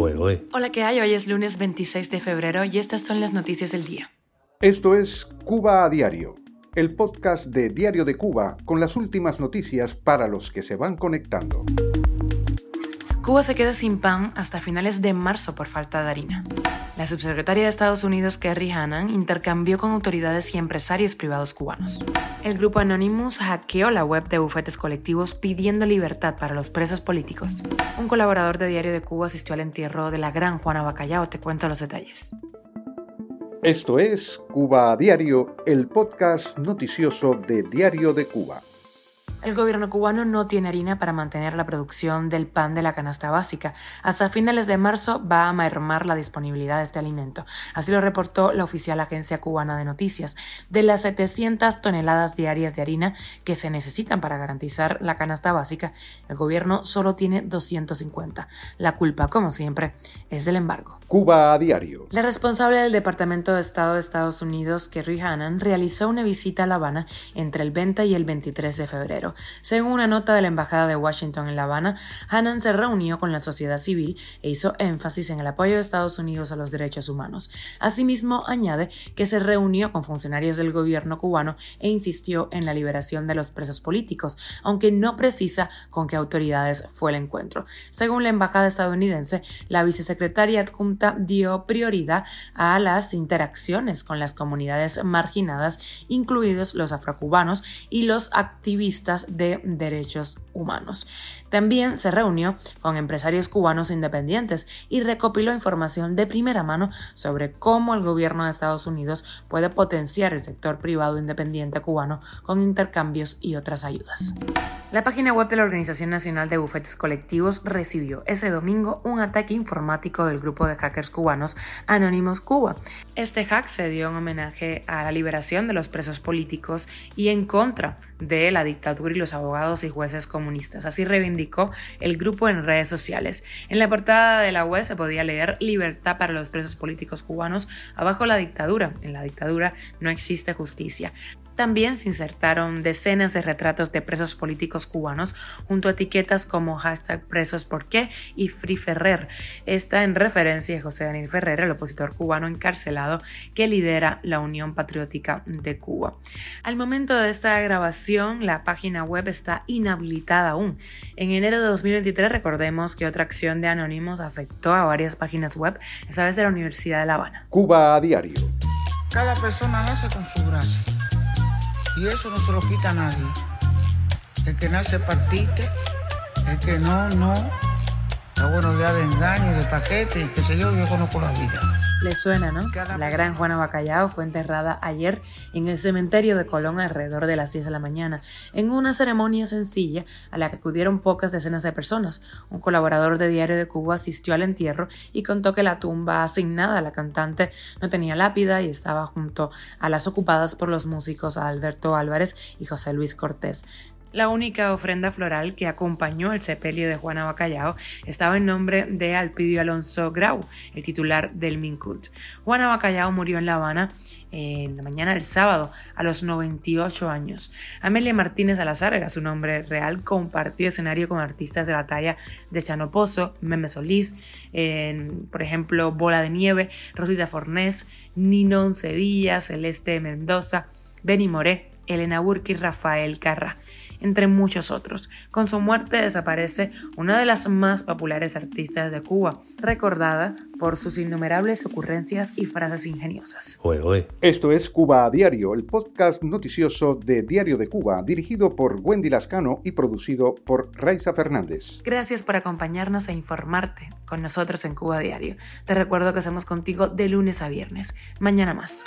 Hola, ¿qué hay? Hoy es lunes 26 de febrero y estas son las noticias del día. Esto es Cuba a Diario, el podcast de Diario de Cuba con las últimas noticias para los que se van conectando. Cuba se queda sin pan hasta finales de marzo por falta de harina. La subsecretaria de Estados Unidos, Kerry Hannan, intercambió con autoridades y empresarios privados cubanos. El grupo Anonymous hackeó la web de bufetes colectivos pidiendo libertad para los presos políticos. Un colaborador de Diario de Cuba asistió al entierro de la gran Juana Bacallao. Te cuento los detalles. Esto es Cuba Diario, el podcast noticioso de Diario de Cuba. El gobierno cubano no tiene harina para mantener la producción del pan de la canasta básica. Hasta finales de marzo va a mermar la disponibilidad de este alimento. Así lo reportó la oficial agencia cubana de noticias. De las 700 toneladas diarias de harina que se necesitan para garantizar la canasta básica, el gobierno solo tiene 250. La culpa, como siempre, es del embargo. Cuba a diario. La responsable del Departamento de Estado de Estados Unidos, Kerry Hannan, realizó una visita a La Habana entre el 20 y el 23 de febrero. Según una nota de la Embajada de Washington en La Habana, Hannan se reunió con la sociedad civil e hizo énfasis en el apoyo de Estados Unidos a los derechos humanos. Asimismo, añade que se reunió con funcionarios del gobierno cubano e insistió en la liberación de los presos políticos, aunque no precisa con qué autoridades fue el encuentro. Según la Embajada estadounidense, la vicesecretaria adjunta dio prioridad a las interacciones con las comunidades marginadas, incluidos los afrocubanos y los activistas de derechos humanos. También se reunió con empresarios cubanos independientes y recopiló información de primera mano sobre cómo el gobierno de Estados Unidos puede potenciar el sector privado independiente cubano con intercambios y otras ayudas. La página web de la Organización Nacional de Bufetes Colectivos recibió ese domingo un ataque informático del grupo de hackers cubanos Anónimos Cuba. Este hack se dio en homenaje a la liberación de los presos políticos y en contra de la dictadura y los abogados y jueces comunistas. Así reivindicó el grupo en redes sociales. En la portada de la web se podía leer libertad para los presos políticos cubanos abajo la dictadura. En la dictadura no existe justicia. También se insertaron decenas de retratos de presos políticos cubanos junto a etiquetas como hashtag presos por qué y Free Ferrer. Esta en referencia a José Daniel Ferrer, el opositor cubano encarcelado que lidera la Unión Patriótica de Cuba. Al momento de esta grabación, la página web está inhabilitada aún. En enero de 2023, recordemos que otra acción de Anónimos afectó a varias páginas web, esta vez de la Universidad de La Habana. Cuba a diario. Cada persona nace con su gracia y eso no se lo quita a nadie. El que nace partiste, el que no, no. Está bueno ya de engaño, de paquete y qué sé yo, yo conozco la vida. Le suena, ¿no? La gran Juana Bacallao fue enterrada ayer en el cementerio de Colón alrededor de las 10 de la mañana, en una ceremonia sencilla a la que acudieron pocas decenas de personas. Un colaborador de Diario de Cuba asistió al entierro y contó que la tumba asignada a la cantante no tenía lápida y estaba junto a las ocupadas por los músicos Alberto Álvarez y José Luis Cortés. La única ofrenda floral que acompañó el sepelio de Juana Bacallao estaba en nombre de Alpidio Alonso Grau, el titular del Mincut. Juana Bacallao murió en La Habana en la mañana del sábado a los 98 años. Amelia Martínez Salazar era su nombre real, compartió escenario con artistas de la talla de Chano Pozo, Meme Solís, por ejemplo Bola de Nieve, Rosita Fornés, Ninón Sevilla, Celeste Mendoza, Benny Moré, Elena Burke y Rafael Carra entre muchos otros. Con su muerte desaparece una de las más populares artistas de Cuba, recordada por sus innumerables ocurrencias y frases ingeniosas. Esto es Cuba a Diario, el podcast noticioso de Diario de Cuba, dirigido por Wendy Lascano y producido por Raiza Fernández. Gracias por acompañarnos e informarte con nosotros en Cuba a Diario. Te recuerdo que estamos contigo de lunes a viernes. Mañana más.